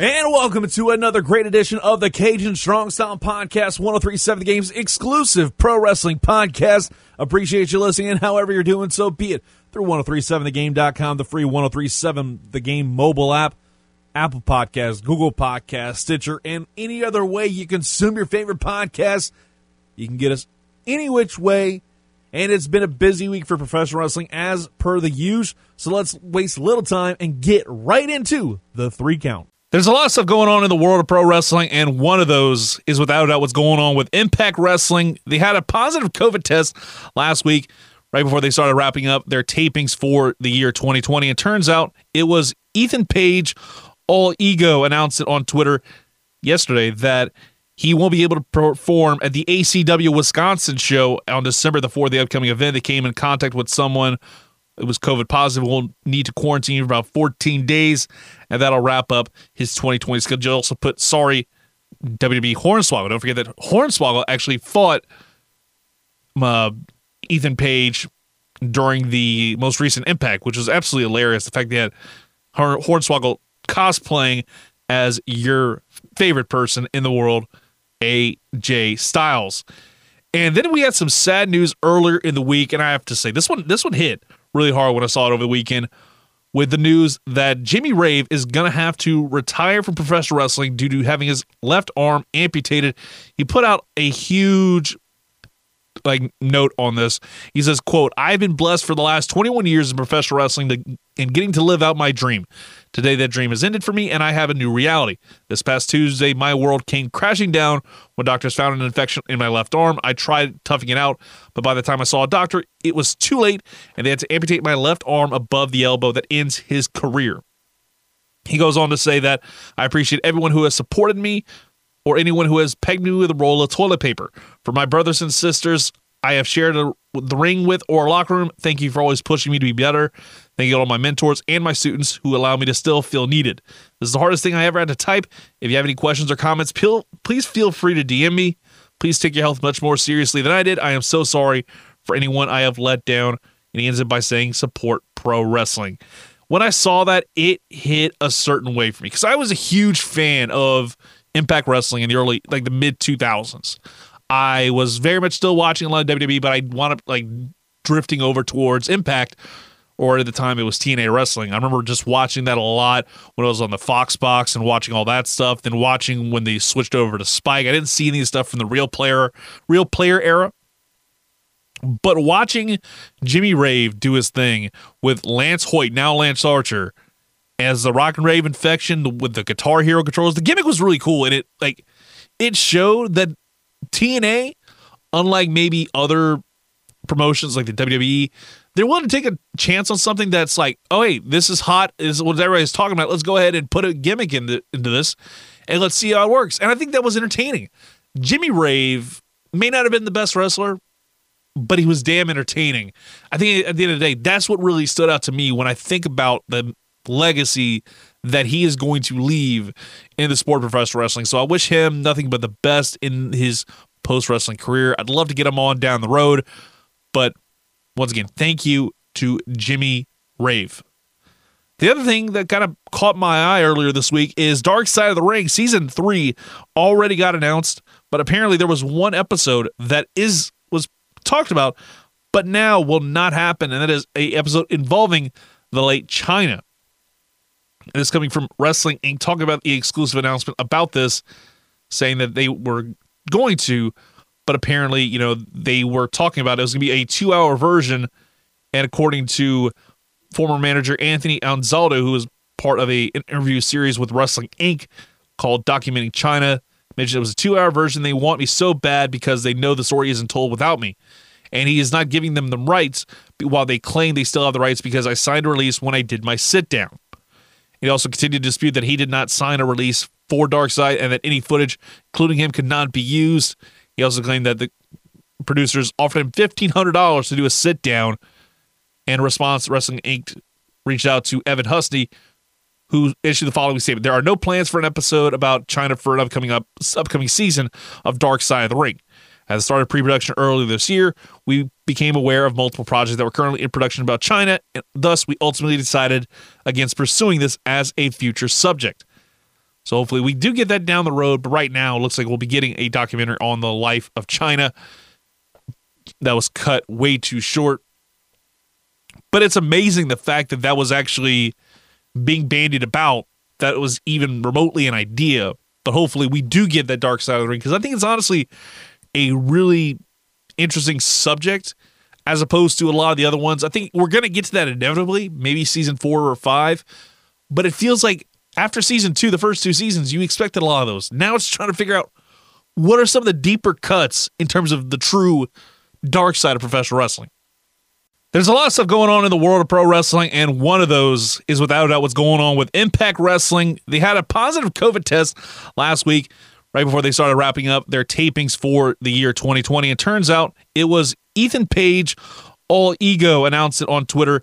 And welcome to another great edition of the Cajun Strong Style Podcast, 1037 Games exclusive pro wrestling podcast. Appreciate you listening, and however you're doing so, be it through 1037thegame.com, the free 1037 The Game mobile app, Apple Podcasts, Google Podcasts, Stitcher, and any other way you consume your favorite podcasts. You can get us any which way. And it's been a busy week for professional wrestling as per the use. So let's waste little time and get right into the three count. There's a lot of stuff going on in the world of pro wrestling, and one of those is without a doubt what's going on with Impact Wrestling. They had a positive COVID test last week, right before they started wrapping up their tapings for the year 2020. It turns out it was Ethan Page, all ego, announced it on Twitter yesterday that he won't be able to perform at the ACW Wisconsin show on December the 4th, the upcoming event. They came in contact with someone it was COVID positive, will need to quarantine for about 14 days, and that'll wrap up his 2020 schedule. Also put sorry WWE Hornswoggle. Don't forget that Hornswoggle actually fought uh, Ethan Page during the most recent Impact, which was absolutely hilarious. The fact had Hornswoggle cosplaying as your favorite person in the world, AJ Styles. And then we had some sad news earlier in the week, and I have to say this one this one hit really hard when I saw it over the weekend with the news that Jimmy Rave is going to have to retire from professional wrestling due to having his left arm amputated. He put out a huge like note on this. He says, "quote I've been blessed for the last 21 years in professional wrestling to, and getting to live out my dream. Today, that dream has ended for me, and I have a new reality. This past Tuesday, my world came crashing down when doctors found an infection in my left arm. I tried toughing it out, but by the time I saw a doctor, it was too late, and they had to amputate my left arm above the elbow. That ends his career." He goes on to say that I appreciate everyone who has supported me or anyone who has pegged me with a roll of toilet paper. For my brothers and sisters I have shared a, the ring with or locker room, thank you for always pushing me to be better. Thank you to all my mentors and my students who allow me to still feel needed. This is the hardest thing I ever had to type. If you have any questions or comments, please feel free to DM me. Please take your health much more seriously than I did. I am so sorry for anyone I have let down. And he ends it by saying, support pro wrestling. When I saw that, it hit a certain way for me because I was a huge fan of Impact Wrestling in the early, like the mid 2000s. I was very much still watching a lot of WWE, but I wound up like drifting over towards Impact, or at the time it was TNA Wrestling. I remember just watching that a lot when I was on the Fox box and watching all that stuff. Then watching when they switched over to Spike. I didn't see any stuff from the real player, real player era. But watching Jimmy Rave do his thing with Lance Hoyt, now Lance Archer, as the Rock and Rave infection with the Guitar Hero controls, the gimmick was really cool, and it like it showed that TNA, unlike maybe other promotions like the WWE, they're willing to take a chance on something that's like, oh, hey, this is hot. This is what everybody's talking about. Let's go ahead and put a gimmick into, into this and let's see how it works. And I think that was entertaining. Jimmy Rave may not have been the best wrestler, but he was damn entertaining. I think at the end of the day, that's what really stood out to me when I think about the legacy that he is going to leave in the sport of professional wrestling. So I wish him nothing but the best in his post wrestling career. I'd love to get him on down the road. But once again, thank you to Jimmy Rave. The other thing that kind of caught my eye earlier this week is Dark Side of the Ring season 3 already got announced, but apparently there was one episode that is was talked about but now will not happen and that is a episode involving the late Chyna. It's coming from Wrestling Inc. talking about the exclusive announcement about this, saying that they were going to, but apparently, you know, they were talking about it, it was going to be a two hour version. And according to former manager Anthony Anzaldo, who was part of a interview series with Wrestling Inc. called Documenting Chyna, mentioned it was a two hour version. They want me so bad because they know the story isn't told without me. And he is not giving them the rights while they claim they still have the rights because I signed a release when I did my sit down. He also continued to dispute that he did not sign a release for Dark Side and that any footage, including him, could not be used. He also claimed that the producers offered him $1,500 to do a sit down. And Response Wrestling Inc. reached out to Evan Husney, who issued the following statement: There are no plans for an episode about Chyna for an upcoming up, upcoming season of Dark Side of the Ring. As it started pre-production earlier this year, we became aware of multiple projects that were currently in production about Chyna, and thus we ultimately decided against pursuing this as a future subject. So hopefully we do get that down the road, but right now it looks like we'll be getting a documentary on the life of Chyna that was cut way too short. But it's amazing the fact that that was actually being bandied about that it was even remotely an idea. But hopefully we do get that dark side of the ring because I think it's honestly a really interesting subject as opposed to a lot of the other ones. I think we're going to get to that inevitably, maybe season four or five. But it feels like after season two, the first two seasons, you expected a lot of those. Now it's trying to figure out what are some of the deeper cuts in terms of the true dark side of professional wrestling. There's a lot of stuff going on in the world of pro wrestling, and one of those is without a doubt what's going on with Impact Wrestling. They had a positive COVID test last week, right before they started wrapping up their tapings for the year 2020. And turns out it was Ethan Page, all ego, announced it on Twitter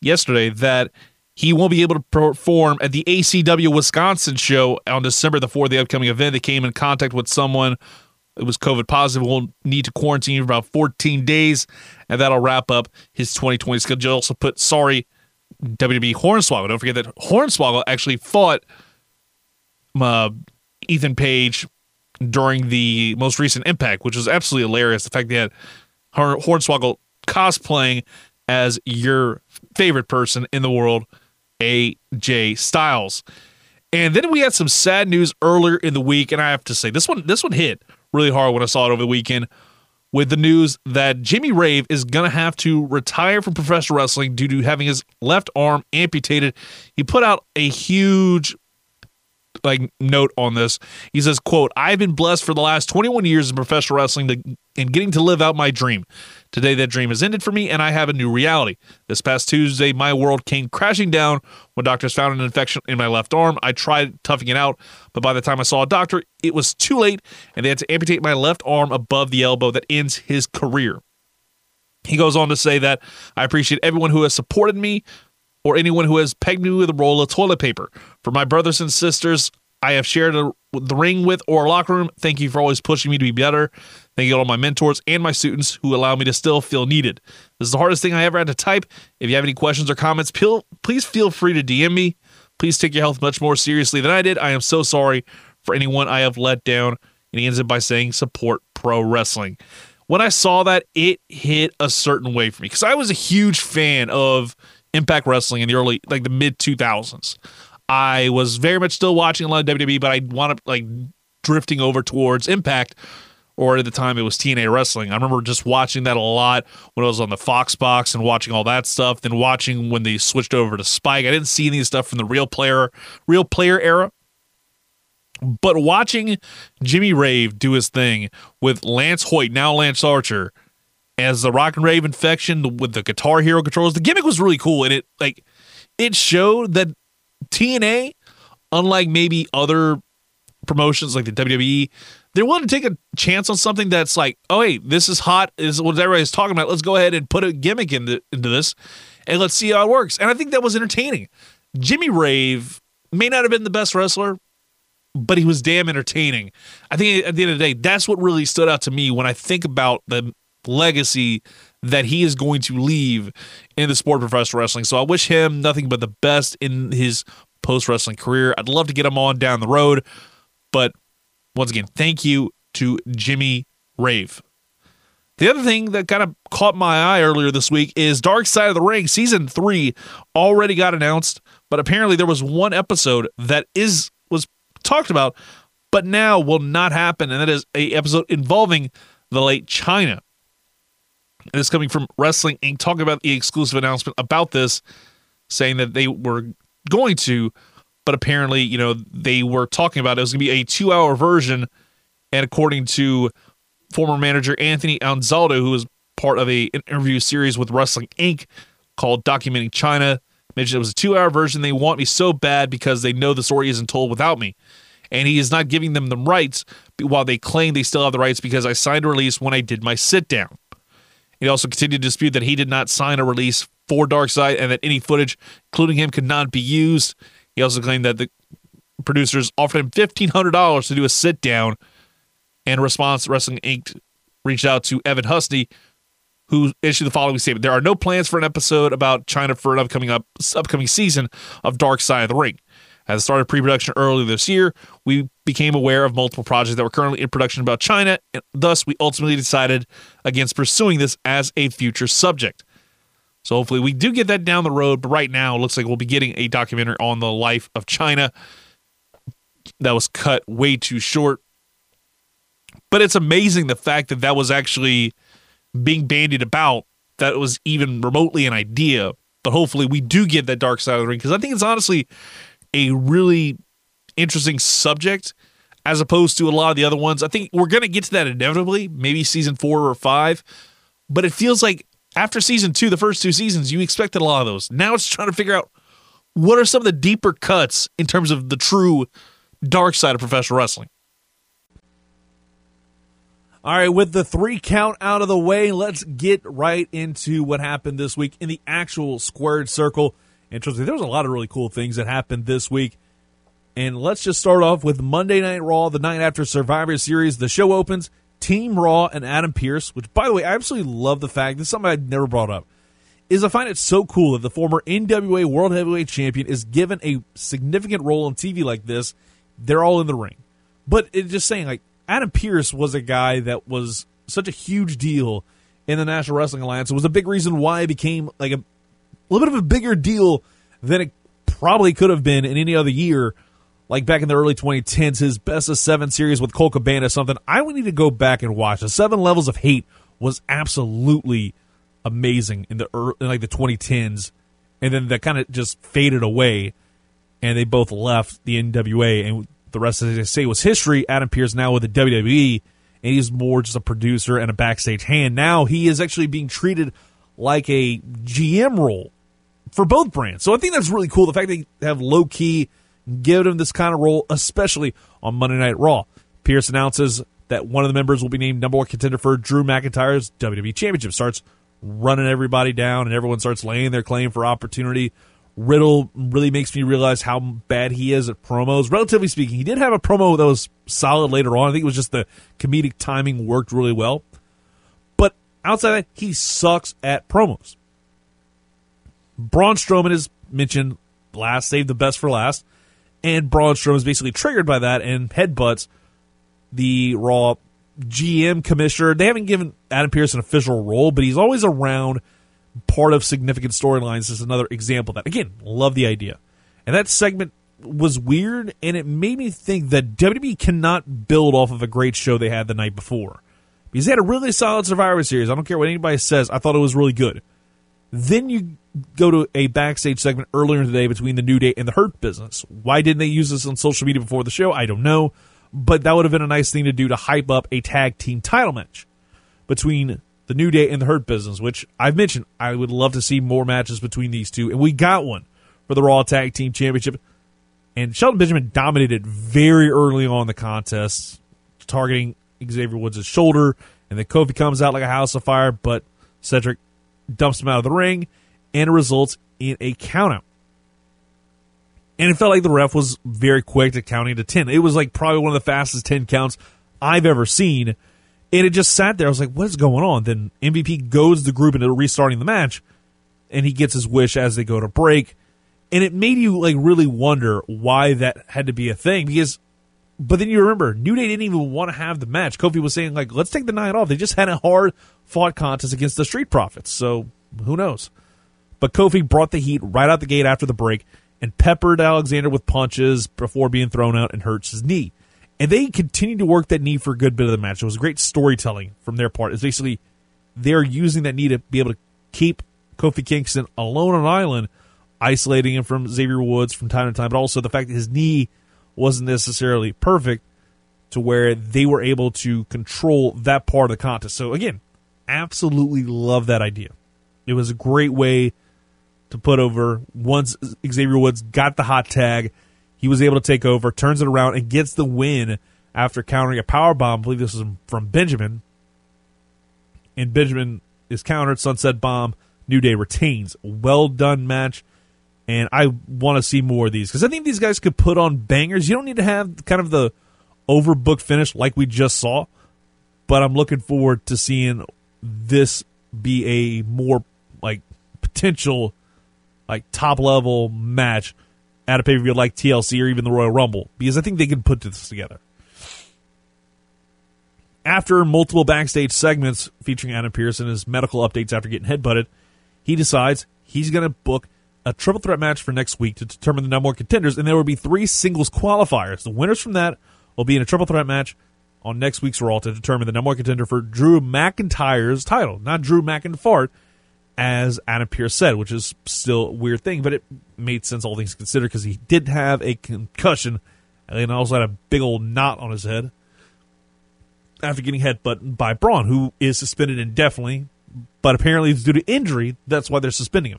yesterday that he won't be able to perform at the ACW Wisconsin show on December the 4th, the upcoming event. They came in contact with someone it was COVID positive, will need to quarantine for about 14 days, and that'll wrap up his 2020 schedule. Also put sorry WWE Hornswoggle. Don't forget that Hornswoggle actually fought uh, Ethan Page during the most recent Impact, which was absolutely hilarious. The fact that Hornswoggle cosplaying as your favorite person in the world, AJ Styles. And then we had some sad news earlier in the week, and I have to say this one this one hit really hard when I saw it over the weekend with the news that Jimmy Rave is going to have to retire from professional wrestling due to having his left arm amputated. He put out a huge like note on this. He says, "quote I've been blessed for the last 21 years in professional wrestling to, and getting to live out my dream. Today, that dream has ended for me, and I have a new reality. This past Tuesday, my world came crashing down when doctors found an infection in my left arm. I tried toughing it out, but by the time I saw a doctor, it was too late, and they had to amputate my left arm above the elbow. That ends his career." He goes on to say that I appreciate everyone who has supported me or anyone who has pegged me with a roll of toilet paper. For my brothers and sisters I have shared a, the ring with or locker room, thank you for always pushing me to be better. Thank you to all my mentors and my students who allow me to still feel needed. This is the hardest thing I ever had to type. If you have any questions or comments, please feel free to DM me. Please take your health much more seriously than I did. I am so sorry for anyone I have let down. And he ends it by saying, support pro wrestling. When I saw that, it hit a certain way for me because I was a huge fan of Impact Wrestling in the early, like the mid 2000s. I was very much still watching a lot of WWE, but I wound up like drifting over towards Impact, or at the time it was TNA Wrestling. I remember just watching that a lot when I was on the Fox box and watching all that stuff. Then watching when they switched over to Spike. I didn't see any stuff from the real player, real player era. But watching Jimmy Rave do his thing with Lance Hoyt, now Lance Archer, as the Rock and Rave infection with the Guitar Hero controls, the gimmick was really cool, and it like it showed that TNA, unlike maybe other promotions like the WWE, they're willing to take a chance on something that's like, oh hey, this is hot, is what everybody's talking about. Let's go ahead and put a gimmick into into this, and let's see how it works. And I think that was entertaining. Jimmy Rave may not have been the best wrestler, but he was damn entertaining. I think at the end of the day, that's what really stood out to me when I think about the legacy that he is going to leave in the sport of professional wrestling. So I wish him nothing but the best in his post wrestling career. I'd love to get him on down the road. But once again, thank you to Jimmy Rave. The other thing that kind of caught my eye earlier this week is Dark Side of the Ring season 3 already got announced, but apparently there was one episode that is was talked about but now will not happen and that is a episode involving the late Chyna. It's coming from Wrestling Inc. talking about the exclusive announcement about this, saying that they were going to, but apparently, you know, they were talking about it, it was going to be a two hour version. And according to former manager Anthony Anzaldo, who was part of a interview series with Wrestling Inc. called Documenting Chyna, mentioned it was a two hour version. They want me so bad because they know the story isn't told without me. and he is not giving them the rights while they claim they still have the rights because I signed a release when I did my sit down. He also continued to dispute that he did not sign a release for Dark Side and that any footage, including him, could not be used. He also claimed that the producers offered him $1,500 to do a sit down, and Response Wrestling Inc. reached out to Evan Husney, who issued the following statement: "There are no plans for an episode about Chyna for an upcoming up, upcoming season of Dark Side of the Ring." As it started pre-production earlier this year, we became aware of multiple projects that were currently in production about Chyna, and thus we ultimately decided against pursuing this as a future subject. So hopefully we do get that down the road, but right now it looks like we'll be getting a documentary on the life of Chyna that was cut way too short. But it's amazing the fact that that was actually being bandied about that it was even remotely an idea. But hopefully we do get that dark side of the ring because I think it's honestly a really interesting subject as opposed to a lot of the other ones. I think we're going to get to that inevitably, maybe season four or five. But it feels like after season two, the first two seasons, you expected a lot of those. Now it's trying to figure out what are some of the deeper cuts in terms of the true dark side of professional wrestling. All right, with the three count out of the way, let's get right into what happened this week in the actual squared circle. And trust me, there was a lot of really cool things that happened this week. And let's just start off with Monday Night Raw, the night after Survivor Series. The show opens Team Raw and Adam Pearce, which, by the way, I absolutely love the fact this is something I'd never brought up. Is I find it so cool that the former NWA World Heavyweight Champion is given a significant role on TV like this. They're all in the ring, but it's just saying like Adam Pearce was a guy that was such a huge deal in the National Wrestling Alliance. It was a big reason why it became like a, a little bit of a bigger deal than it probably could have been in any other year like back in the early 2010s, his best of seven series with Colt Cabana, something I would need to go back and watch. The Seven Levels of Hate was absolutely amazing in the early, in like the 2010s, and then that kind of just faded away, and they both left the NWA, and the rest of it say was history. Adam Pearce now with the WWE, and he's more just a producer and a backstage hand. Now he is actually being treated like a GM role for both brands. So I think that's really cool. The fact they have low key give him this kind of role, especially on Monday Night Raw. Pearce announces that one of the members will be named number one contender for Drew McIntyre's WWE Championship. Starts running everybody down, and everyone starts laying their claim for opportunity. Riddle really makes me realize how bad he is at promos. Relatively speaking, he did have a promo that was solid later on. I think it was just the comedic timing worked really well. But outside that, he sucks at promos. Braun Strowman is mentioned last, saved the best for last and Braun Strowman is basically triggered by that and headbutts the Raw GM commissioner. They haven't given Adam Pearce an official role, but he's always around part of significant storylines. This is another example of that. Again, love the idea. And that segment was weird, and it made me think that WWE cannot build off of a great show they had the night before. Because they had a really solid Survivor Series. I don't care what anybody says. I thought it was really good. Then you go to a backstage segment earlier in the day between the New Day and the Hurt Business. Why didn't they use this on social media before the show? I don't know. But that would have been a nice thing to do to hype up a tag team title match between the New Day and the Hurt Business, which I've mentioned. I would love to see more matches between these two. And we got one for the Raw Tag Team Championship. And Shelton Benjamin dominated very early on the contest, targeting Xavier Woods' shoulder. And then Kofi comes out like a house of fire, but Cedric dumps him out of the ring, and it results in a countout. And it felt like the ref was very quick to counting to 10. It was like probably one of the fastest 10 counts I've ever seen. And it just sat there. I was like, what is going on? Then MVP goes the group into restarting the match, and he gets his wish as they go to break. And it made you like really wonder why that had to be a thing because but then you remember, New Day didn't even want to have the match. Kofi was saying, like, let's take the night off. They just had a hard fought contest against the Street Profits. So who knows? But Kofi brought the heat right out the gate after the break and peppered Alexander with punches before being thrown out and hurts his knee. And they continued to work that knee for a good bit of the match. It was great storytelling from their part. It's basically they're using that knee to be able to keep Kofi Kingston alone on an island, isolating him from Xavier Woods from time to time, but also the fact that his knee wasn't necessarily perfect to where they were able to control that part of the contest. So again, absolutely love that idea. It was a great way to put over once Xavier Woods got the hot tag, he was able to take over, turns it around, and gets the win after countering a power bomb. I believe this was from Benjamin. And Benjamin is countered, Sunset Bomb. New Day retains. Well done match. And I want to see more of these because I think these guys could put on bangers. You don't need to have kind of the overbooked finish like we just saw, but I'm looking forward to seeing this be a more like potential like top level match at a pay per view like TLC or even the Royal Rumble because I think they can put this together. After multiple backstage segments featuring Adam Pearce and his medical updates after getting headbutted, he decides he's going to book a triple threat match for next week to determine the number one contenders, and there will be three singles qualifiers. The winners from that will be in a triple threat match on next week's Raw to determine the number one contender for Drew McIntyre's title, not Drew McIntyre, as Adam Pearce said, which is still a weird thing, but it made sense all things considered because he did have a concussion and also had a big old knot on his head after getting headbutt by Braun, who is suspended indefinitely, but apparently it's due to injury. That's why they're suspending him.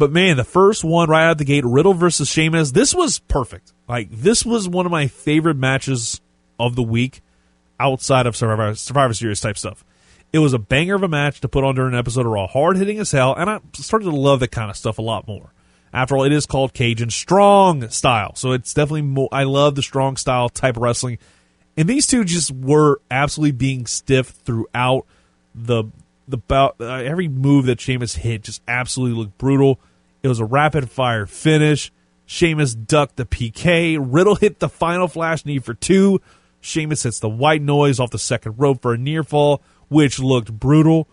But man, the first one right out the gate, Riddle versus Sheamus, this was perfect. Like this was one of my favorite matches of the week outside of Survivor, Survivor Series type stuff. It was a banger of a match to put on during an episode of Raw, hard hitting as hell, and I started to love that kind of stuff a lot more. After all, it is called Cajun strong style, so it's definitely more. I love the strong style type of wrestling, and these two just were absolutely being stiff throughout the the bout. Uh, every move that Sheamus hit just absolutely looked brutal. It was a rapid fire finish. Sheamus ducked the PK. Riddle hit the final flash knee for two. Sheamus hits the white noise off the second rope for a near fall, which looked brutal.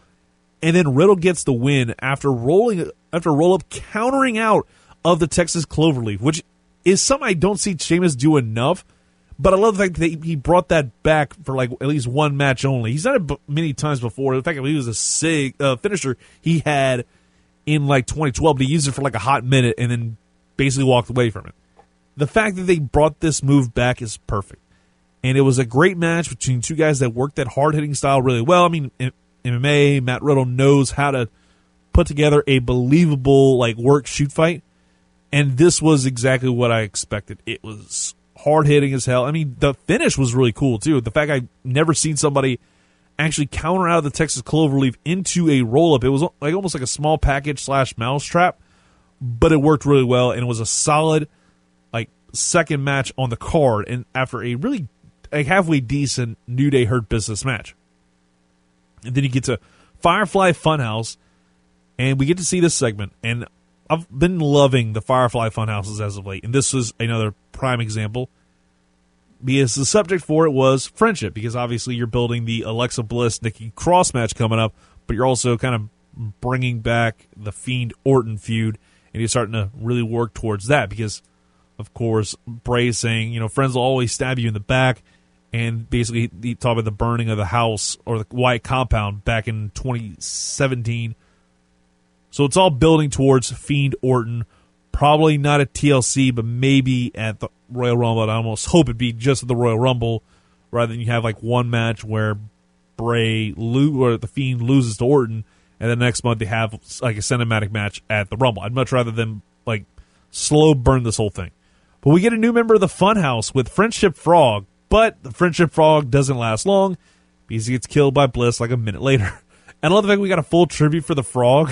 And then Riddle gets the win after rolling after roll up countering out of the Texas Cloverleaf, which is something I don't see Sheamus do enough. But I love the fact that he brought that back for like at least one match only. He's done it many times before. The fact that he was a sig, uh, finisher he had in like 2012, but he used it for like a hot minute and then basically walked away from it. The fact that they brought this move back is perfect. And it was a great match between two guys that worked that hard hitting style really well. I mean, MMA, Matt Riddle knows how to put together a believable like work shoot fight. And this was exactly what I expected. It was hard hitting as hell. I mean, the finish was really cool too. The fact I never seen somebody actually counter out of the Texas Cloverleaf into a roll up. It was like almost like a small package slash mousetrap, but it worked really well and it was a solid like second match on the card. And after a really a halfway decent New Day Hurt Business match, and then you get to Firefly Funhouse, and we get to see this segment. And I've been loving the Firefly Funhouses as of late, and this was another prime example because the subject for it was friendship. Because obviously you're building the Alexa Bliss Nikki Cross match coming up, but you're also kind of bringing back the Fiend Orton feud, and you're starting to really work towards that. Because of course Bray saying, you know, friends will always stab you in the back, and basically he talked about the burning of the house or the Wyatt compound back in 2017. So it's all building towards Fiend Orton. Probably not at TLC, but maybe at the Royal Rumble. I almost hope it'd be just at the Royal Rumble rather than you have like one match where Bray lo- or the Fiend loses to Orton, and then next month they have like a cinematic match at the Rumble. I'd much rather them like slow burn this whole thing. But we get a new member of the Funhouse with Friendship Frog, but the Friendship Frog doesn't last long because he gets killed by Bliss like a minute later. And I love the fact we got a full tribute for the frog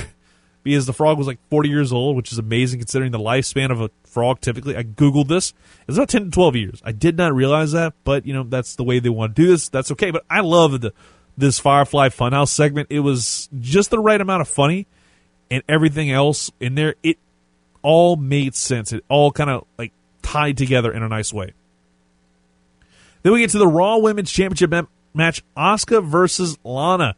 because the frog was like 40 years old, which is amazing considering the lifespan of a frog typically. I Googled this. It's about 10 to 12 years. I did not realize that, but, you know, that's the way they want to do this. That's okay. But I love the, this Firefly Funhouse segment. It was just the right amount of funny and everything else in there. It all made sense. It all kind of like tied together in a nice way. Then we get to the Raw Women's Championship match Asuka versus Lana.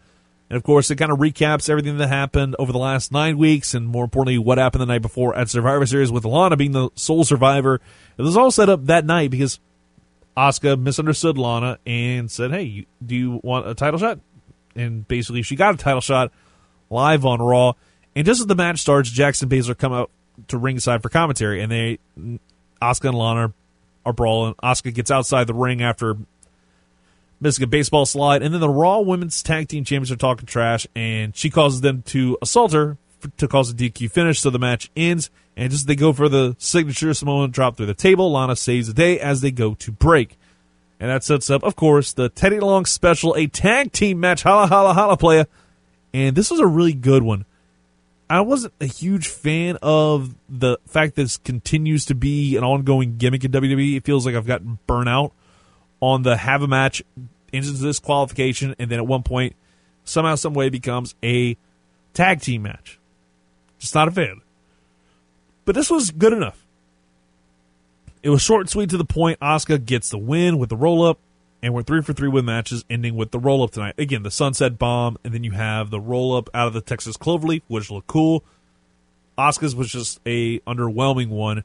And of course, it kind of recaps everything that happened over the last nine weeks, and more importantly, what happened the night before at Survivor Series with Lana being the sole survivor. It was all set up that night because Asuka misunderstood Lana and said, "Hey, do you want a title shot?" And basically, she got a title shot live on Raw. And just as the match starts, Jax and Baszler come out to ringside for commentary, and they Asuka and Lana are brawling. Asuka gets outside the ring after missing a baseball slide, and then the Raw Women's Tag Team Champions are talking trash, and she causes them to assault her f- to cause a DQ finish, so the match ends. And just they go for the signature Samoan drop through the table, Lana saves the day as they go to break. And that sets up, of course, the Teddy Long special, a tag team match. Holla, holla, holla, playa. And this was a really good one. I wasn't a huge fan of the fact that this continues to be an ongoing gimmick in WWE. It feels like I've gotten burnt out on the have a match, into this qualification, and then at one point, somehow, some way, becomes a tag team match. Just not a fan. But this was good enough. It was short and sweet to the point. Asuka gets the win with the roll up, and we're three for three with matches, ending with the roll up tonight. Again, the Sunset Bomb, and then you have the roll up out of the Texas Cloverleaf, which looked cool. Asuka's was just a underwhelming one,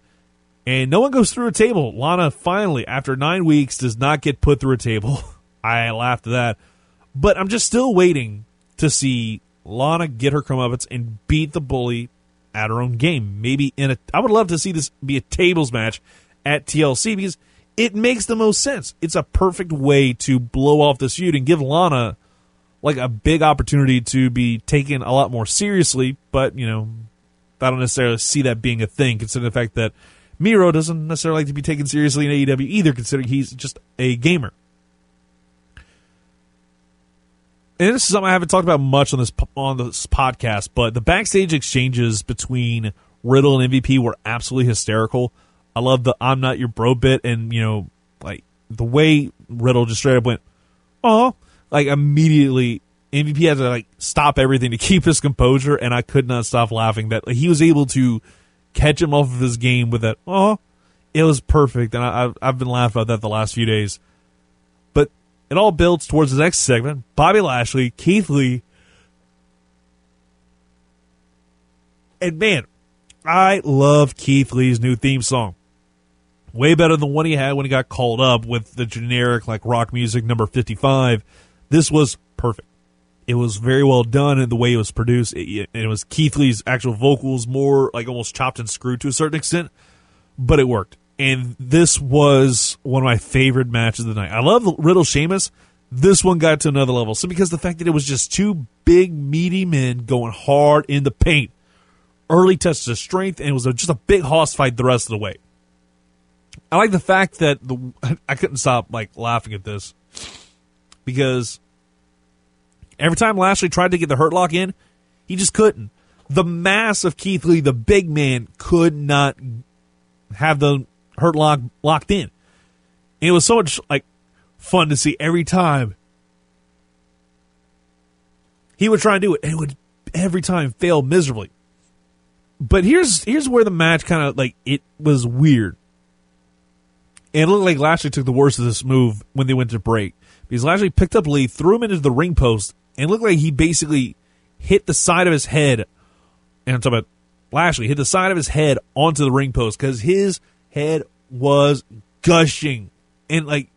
and no one goes through a table. Lana finally, after nine weeks, does not get put through a table. I laughed at that, but I'm just still waiting to see Lana get her comeuppance and beat the bully at her own game. Maybe in a, I would love to see this be a tables match at TLC because it makes the most sense. It's a perfect way to blow off this feud and give Lana like a big opportunity to be taken a lot more seriously. But you know, I don't necessarily see that being a thing, considering the fact that Miro doesn't necessarily like to be taken seriously in AEW either, considering he's just a gamer. And this is something I haven't talked about much on this on this podcast, but the backstage exchanges between Riddle and MVP were absolutely hysterical. I love the "I'm not your bro" bit, and you know, like the way Riddle just straight up went, "Oh," like immediately MVP had to like stop everything to keep his composure, and I could not stop laughing that he was able to catch him off of his game with that. Oh, it was perfect, and I, I've been laughing about that the last few days. But it all builds towards the next segment. Bobby Lashley, Keith Lee, and man, I love Keith Lee's new theme song. Way better than what he had when he got called up with the generic like rock music number 55. This was perfect. It was very well done in the way it was produced. It, it was Keith Lee's actual vocals, more like almost chopped and screwed to a certain extent, but it worked. And this was one of my favorite matches of the night. I love Riddle Sheamus. This one got to another level. So because the fact that it was just two big meaty men going hard in the paint, early tests of strength, and it was just a big hoss fight the rest of the way. I like the fact that the I couldn't stop like laughing at this because every time Lashley tried to get the hurt lock in, he just couldn't. The mass of Keith Lee, the big man, could not have the hurt lock locked in. And it was so much like fun to see every time he would try and do it, and it would every time fail miserably. But here's here's where the match kind of like it was weird. And it looked like Lashley took the worst of this move when they went to break. Because Lashley picked up Lee, threw him into the ring post, it looked like he basically hit the side of his head. And I'm talking about Lashley hit the side of his head onto the ring post because his head was gushing. And like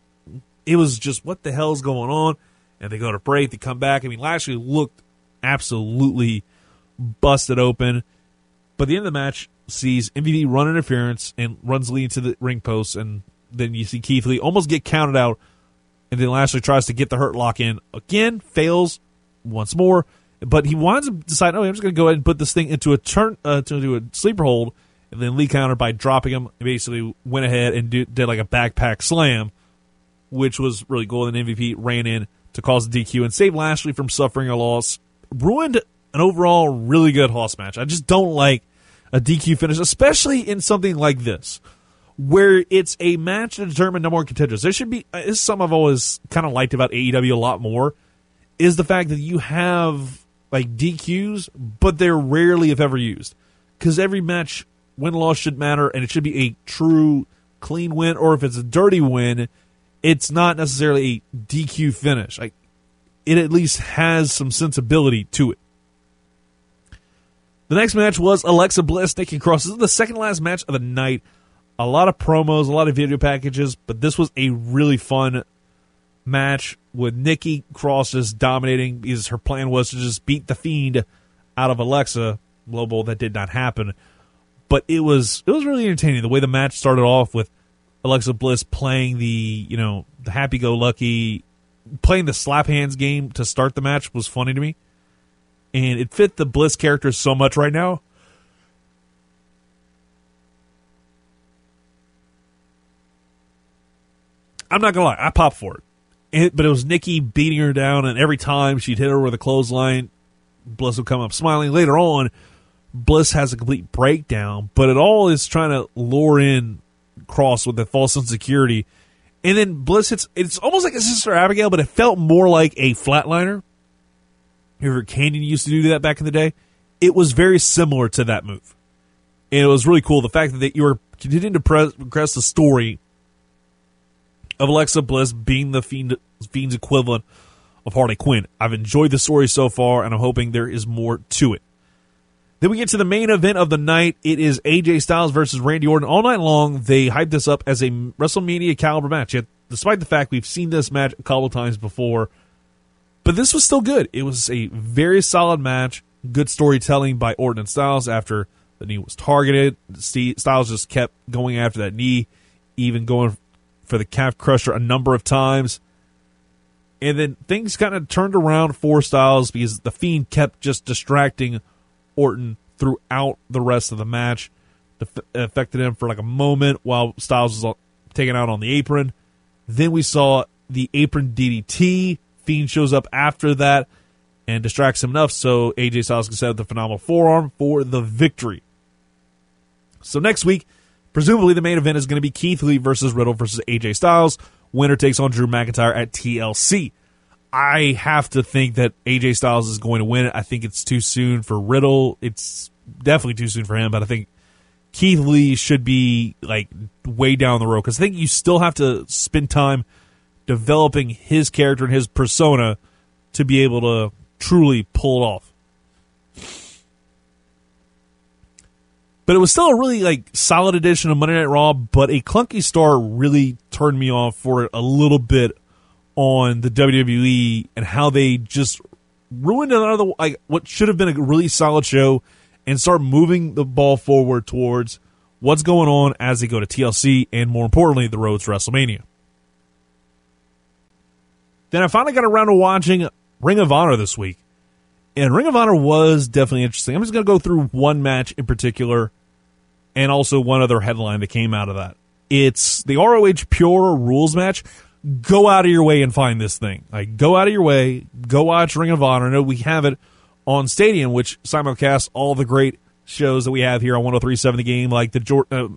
it was just what the hell's going on? And they go to break, they come back. I mean, Lashley looked absolutely busted open. But the end of the match sees MVP run interference and runs Lee into the ring post, and then you see Keith Lee almost get counted out, and then Lashley tries to get the hurt lock in again, fails once more, but he winds up deciding, oh, I'm just going to go ahead and put this thing into a turn uh, to do a sleeper hold, and then Lee countered by dropping him, and basically went ahead and do, did like a backpack slam, which was really cool. And MVP ran in to cause the DQ and save Lashley from suffering a loss, ruined an overall really good Hoss match. I just don't like a DQ finish, especially in something like this, where it's a match to determine number one contenders. There should be, uh, this is something I've always kind of liked about AEW a lot more, is the fact that you have like DQs, but they're rarely, if ever, used. Because every match, win loss should matter, and it should be a true clean win, or if it's a dirty win, it's not necessarily a DQ finish. Like, it at least has some sensibility to it. The next match was Alexa Bliss, Nikki Cross. This is the second last match of the night. A lot of promos, a lot of video packages, but this was a really fun match with Nikki Cross just dominating because her plan was to just beat the Fiend out of Alexa. Global that did not happen, but it was it was really entertaining the way the match started off with Alexa Bliss playing the you know the happy go lucky, playing the slap hands game to start the match was funny to me and it fit the Bliss character so much right now. I'm not gonna lie, I pop for it. It. But it was Nikki beating her down, and every time she'd hit her with a clothesline, Bliss would come up smiling. Later on, Bliss has a complete breakdown, but it all is trying to lure in Cross with a false insecurity. And then Bliss hits, it's almost like a Sister Abigail, but it felt more like a flatliner. Remember Kanyon used to do that back in the day? It was very similar to that move. And it was really cool. The fact that you were continuing to progress the story of Alexa Bliss being the Fiend, Fiend's equivalent of Harley Quinn. I've enjoyed the story so far, and I'm hoping there is more to it. Then we get to the main event of the night. It is AJ Styles versus Randy Orton. All night long, they hyped this up as a WrestleMania caliber match. Yet, despite the fact we've seen this match a couple times before, but this was still good. It was a very solid match. Good storytelling by Orton and Styles after the knee was targeted. Styles just kept going after that knee, even going for the calf crusher a number of times. And then things kind of turned around for Styles because the Fiend kept just distracting Orton throughout the rest of the match. It affected him for like a moment while Styles was taken out on the apron. Then we saw the apron DDT. Fiend shows up after that and distracts him enough so AJ Styles can set up the phenomenal forearm for the victory. So next week, presumably the main event is going to be Keith Lee versus Riddle versus AJ Styles. Winner takes on Drew McIntyre at TLC. I have to think that AJ Styles is going to win. I think it's too soon for Riddle. It's definitely too soon for him, but I think Keith Lee should be like way down the road because I think you still have to spend time developing his character and his persona to be able to truly pull it off. But it was still a really like solid edition of Monday Night Raw, but a clunky star really turned me off for a little bit on the WWE and how they just ruined another like what should have been a really solid show and start moving the ball forward towards what's going on as they go to TLC and more importantly the road to WrestleMania. Then I finally got around to watching Ring of Honor this week. And Ring of Honor was definitely interesting. I'm just going to go through one match in particular and also one other headline that came out of that. It's the ROH Pure Rules match go out of your way and find this thing. Like, go out of your way, go watch Ring of Honor. Know we have it on Stadium, which simulcasts all the great shows that we have here on 1037 The Game, like the uh,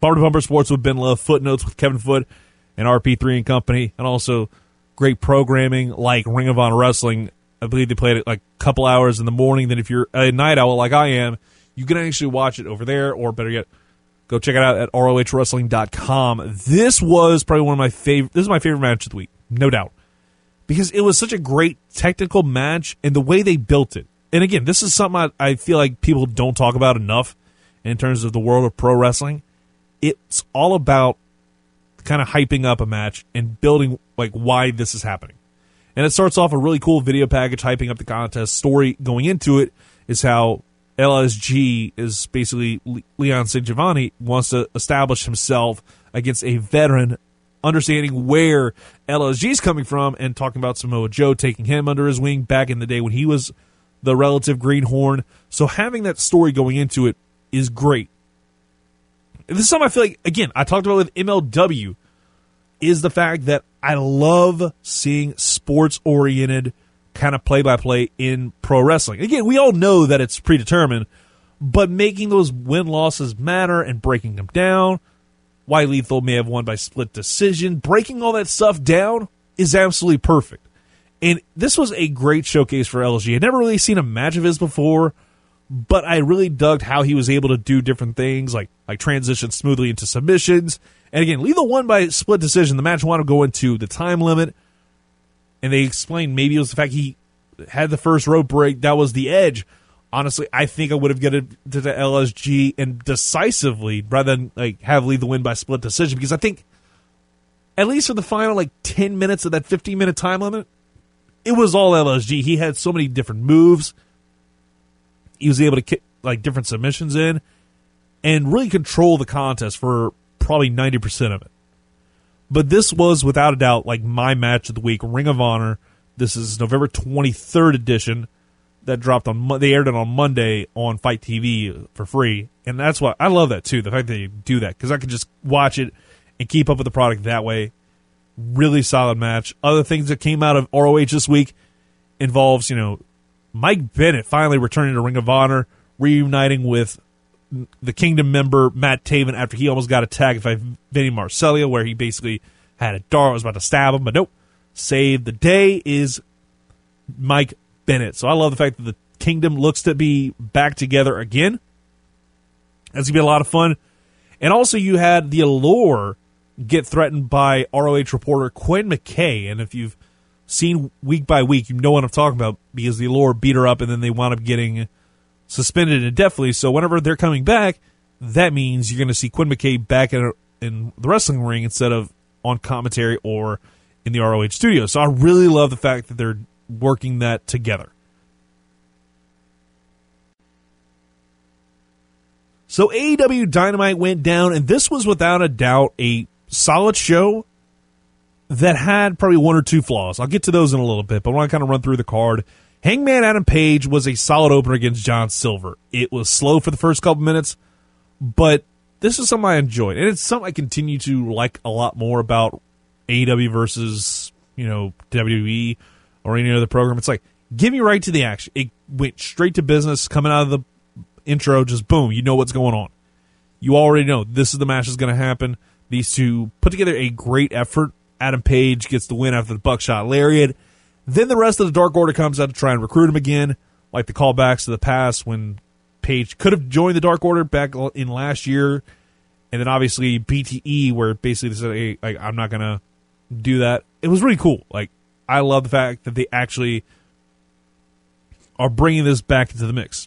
Bumper Bumper Sports with Ben Love, Footnotes with Kevin Foot and RP3 and Company, and also great programming like Ring of Honor Wrestling. I believe they played it like a couple hours in the morning. Then if you're a night owl like I am, you can actually watch it over there, or better yet, Go check it out at ROHWrestling.com. This was probably one of my favorite. This is my favorite match of the week, no doubt, because it was such a great technical match and the way they built it. And again, this is something I, I feel like people don't talk about enough in terms of the world of pro wrestling. It's all about kind of hyping up a match and building like why this is happening. And it starts off a really cool video package hyping up the contest. Story going into it is how LSG is basically Leon St. Giovanni wants to establish himself against a veteran, understanding where LSG is coming from and talking about Samoa Joe taking him under his wing back in the day when he was the relative greenhorn. So having that story going into it is great. This is something I feel like, again, I talked about with MLW, is the fact that I love seeing sports oriented kind of play by play in pro wrestling. Again, we all know that it's predetermined, but making those win losses matter and breaking them down, why Lethal may have won by split decision, breaking all that stuff down is absolutely perfect. And this was a great showcase for LG. I'd never really seen a match of his before, but I really dug how he was able to do different things, like like transition smoothly into submissions. And again, Lethal won by split decision. The match wanted to go into the time limit and they explained maybe it was the fact he had the first rope break that was the edge. Honestly, I think I would have gotten to the LSG and decisively rather than like have lead the win by split decision because I think at least for the final like ten minutes of that fifteen minute time limit, it was all LSG. He had so many different moves. He was able to kick like different submissions in and really control the contest for probably ninety percent of it. But this was without a doubt like my match of the week, Ring of Honor. This is November 23rd edition. that dropped on they aired it on Monday on FITE TV for free, and that's why I love that too. The fact that they do that because I could just watch it and keep up with the product that way. Really solid match. Other things that came out of ROH this week involves you know Mike Bennett finally returning to Ring of Honor, reuniting with the Kingdom member Matt Taven after he almost got attacked by Vinny Marseglia, where he basically had a dart, was about to stab him, but nope. Saved the day is Mike Bennett. So I love the fact that the Kingdom looks to be back together again. That's gonna be a lot of fun. And also, you had the Allure get threatened by ROH reporter Quinn McKay, and if you've seen week by week, you know what I'm talking about because the Allure beat her up, and then they wound up getting suspended indefinitely. So whenever they're coming back, that means you're going to see Quinn McKay back in, in the wrestling ring instead of on commentary or in the ROH studio. So I really love the fact that they're working that together. So AEW Dynamite went down, and this was without a doubt a solid show that had probably one or two flaws. I'll get to those in a little bit, but I want to kind of run through the card. Hangman Adam Page was a solid opener against John Silver. It was slow for the first couple minutes, but this is something I enjoyed, and it's something I continue to like a lot more about AEW versus you know WWE or any other program. It's like give me right to the action. It went straight to business coming out of the intro. Just boom, you know what's going on. You already know this is the match that's going to happen. These two put together a great effort. Adam Page gets the win after the buckshot lariat. Then the rest of the Dark Order comes out to try and recruit him again, like the callbacks to the past when Page could have joined the Dark Order back in last year, and then obviously BTE, where basically they said, "Hey, like, I'm not gonna do that." It was really cool. Like I love the fact that they actually are bringing this back into the mix.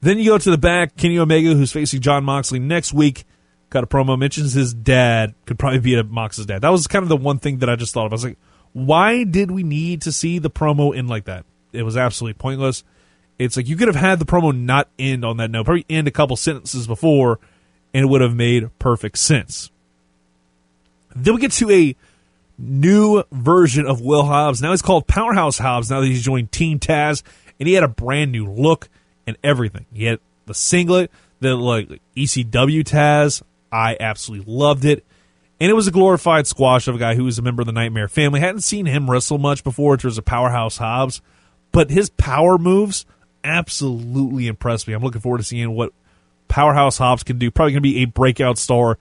Then you go to the back, Kenny Omega, who's facing Jon Moxley next week. Got a promo mentions his dad could probably be a Mox's dad. That was kind of the one thing that I just thought of. I was like, why did we need to see the promo end like that? It was absolutely pointless. It's like you could have had the promo not end on that note, probably end a couple sentences before, and it would have made perfect sense. Then we get to a new version of Will Hobbs. Now he's called Powerhouse Hobbs. Now that he's joined Team Taz, and he had a brand new look and everything. He had the singlet, the like ECW Taz. I absolutely loved it. And it was a glorified squash of a guy who was a member of the Nightmare family. hadn't seen him wrestle much before in terms of Powerhouse Hobbs, but his power moves absolutely impressed me. I'm looking forward to seeing what Powerhouse Hobbs can do. Probably going to be a breakout star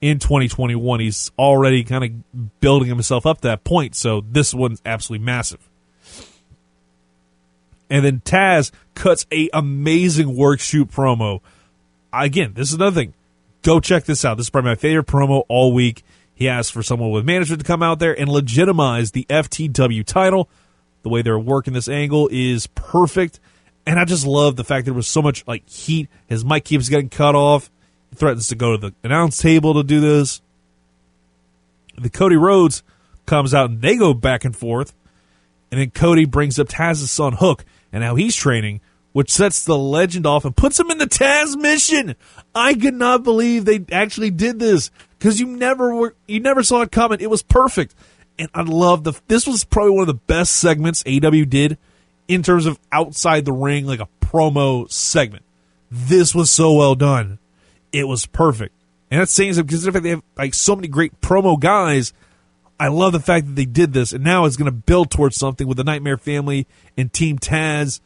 in 2021. He's already kind of building himself up to that point, so this one's absolutely massive. And then Taz cuts a amazing work shoot promo. Again, this is another thing. Go check this out. This is probably my favorite promo all week. He asked for someone with management to come out there and legitimize the FTW title. The way they're working this angle is perfect. And I just love the fact there was so much like heat. His mic keeps getting cut off. He threatens to go to the announce table to do this. The Cody Rhodes comes out and they go back and forth. And then Cody brings up Taz's son Hook and how he's training, which sets the legend off and puts him in the Tazmission. I could not believe they actually did this because you never were, you never saw it coming. It was perfect, and I love the. This was probably one of the best segments AW did in terms of outside the ring, like a promo segment. This was so well done. It was perfect, and that's saying something because they have like so many great promo guys. I love the fact that they did this, and now it's going to build towards something with the Nightmare Family and Team Taz,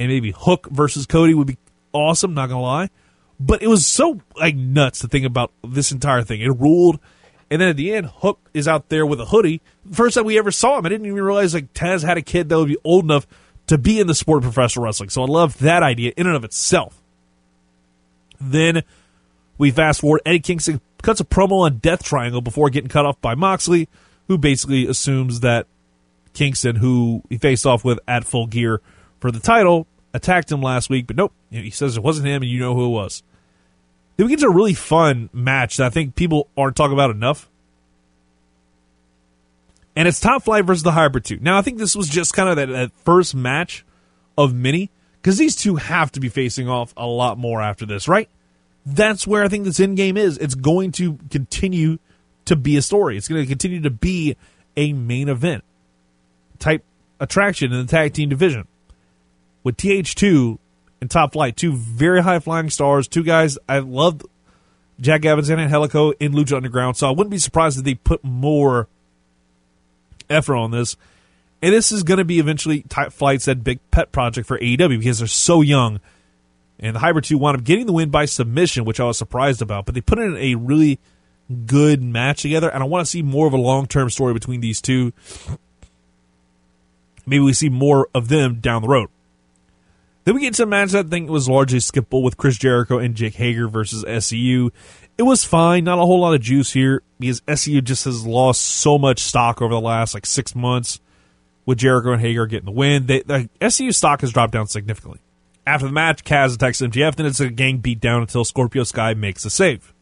and maybe Hook versus Cody would be awesome. Not gonna lie, but it was so like nuts to think about this entire thing. It ruled, and then at the end, Hook is out there with a hoodie. First time we ever saw him, I didn't even realize like Taz had a kid that would be old enough to be in the sport of professional wrestling. So I love that idea in and of itself. Then we fast forward. Eddie Kingston cuts a promo on Death Triangle before getting cut off by Moxley, who basically assumes that Kingston, who he faced off with at Full Gear for the title, attacked him last week. But nope, he says it wasn't him, and you know who it was. Then we get to a really fun match that I think people aren't talking about enough. And it's Top Flight versus the Hybrid 2. Now, I think this was just kind of that, that first match of many, because these two have to be facing off a lot more after this, right? That's where I think this end game is. It's going to continue to be a story. It's going to continue to be a main event type attraction in the tag team division. With TH2 and Top Flight, two very high flying stars, two guys I loved Jack Evans and Helico in Lucha Underground, so I wouldn't be surprised if they put more effort on this. And this is going to be eventually Top Flight's that big pet project for AEW because they're so young. And the Hybrid 2 wound up getting the win by submission, which I was surprised about, but they put in a really good match together, and I want to see more of a long term story between these two. Maybe we see more of them down the road. Then we get to a match that I think was largely skippable with Chris Jericho and Jake Hager versus SCU. It was fine, not a whole lot of juice here because SCU just has lost so much stock over the last like six months. With Jericho and Hager getting the win, they, the SCU stock has dropped down significantly. After the match, Kaz attacks MJF, then it's a gang beat down until Scorpio Sky makes a save.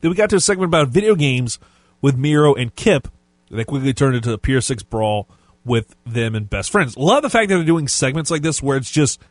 Then we got to a segment about video games with Miro and Kip. They quickly turned into a Pier 6 brawl with them and best friends. Love the fact that they're doing segments like this where it's just